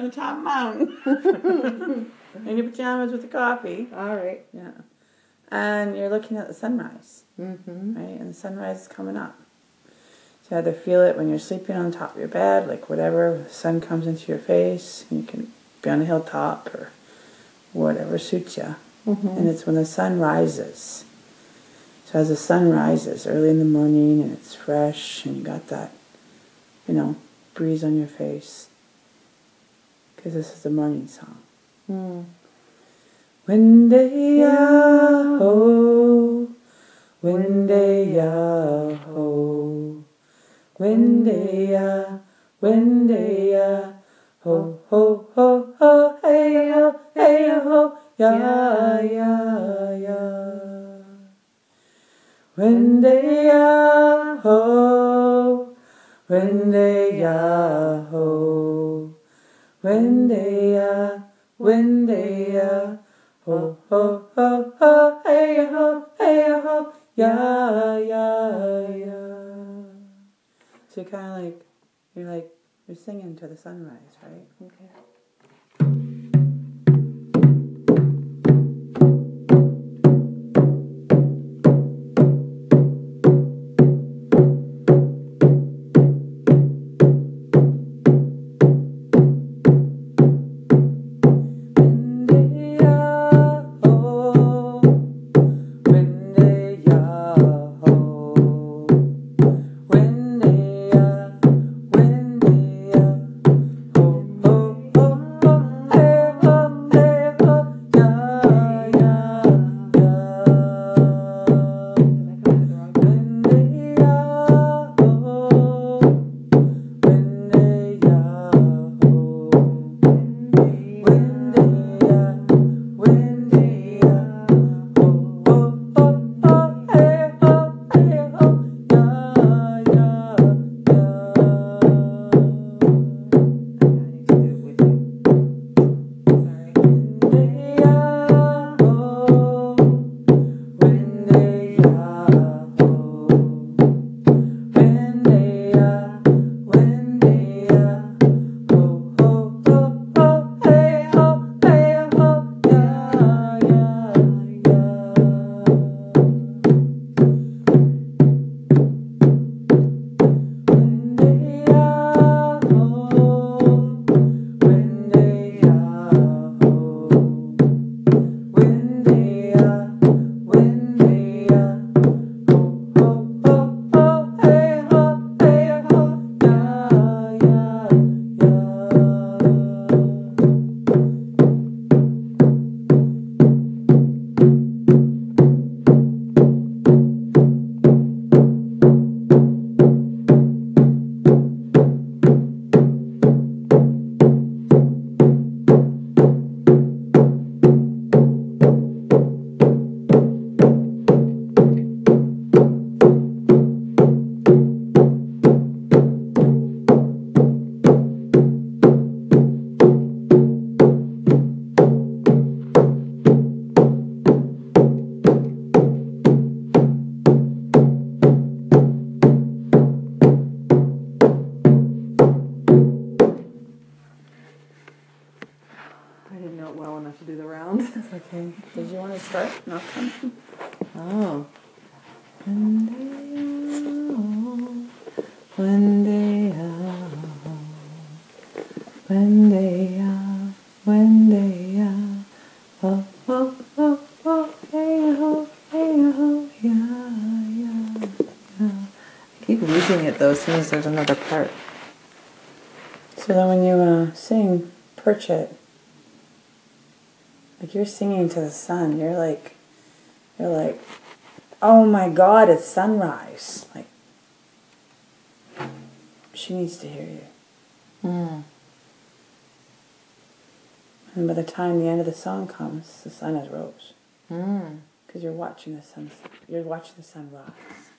on the top mountain in your pajamas with the coffee. All right. Yeah. And you're looking at the sunrise, Mm-hmm. right? And the sunrise is coming up. So you either feel it when you're sleeping on top of your bed, like whatever, the sun comes into your face, and you can be on a hilltop or whatever suits you. And it's when the sun rises. So as the sun rises early in the morning and it's fresh and you got that, you know, breeze on your face. Because this is the morning song. Mm. Windeya-ho, windeya-ho, windeya, windeya, ho, ho, ho, ho, hey, ho, hey, ho, ya, ya, ya. Windeya-ho, windeya-ho, windeya, windeya, ho, ho, ho, ho, hey, ho, hey, ho, ya, ya, ya. So you're kind of like, you're like, you're singing to the sunrise, right? Okay. Enough to do the round. Okay. Did you want to start? No. oh. One day, one day, one day, ah, oh, oh, oh, oh, hey, ho, hey, ho, yeah, yeah, yeah. I keep losing it though as soon as there's another part. So then when you uh, sing, perch it. Like you're singing to the sun. You're like, you're like, oh my God, it's sunrise. Like, she needs to hear you. Mm. And by the time the end of the song comes, the sun has rose Mm. because you're watching the sun. You're watching the sun rise.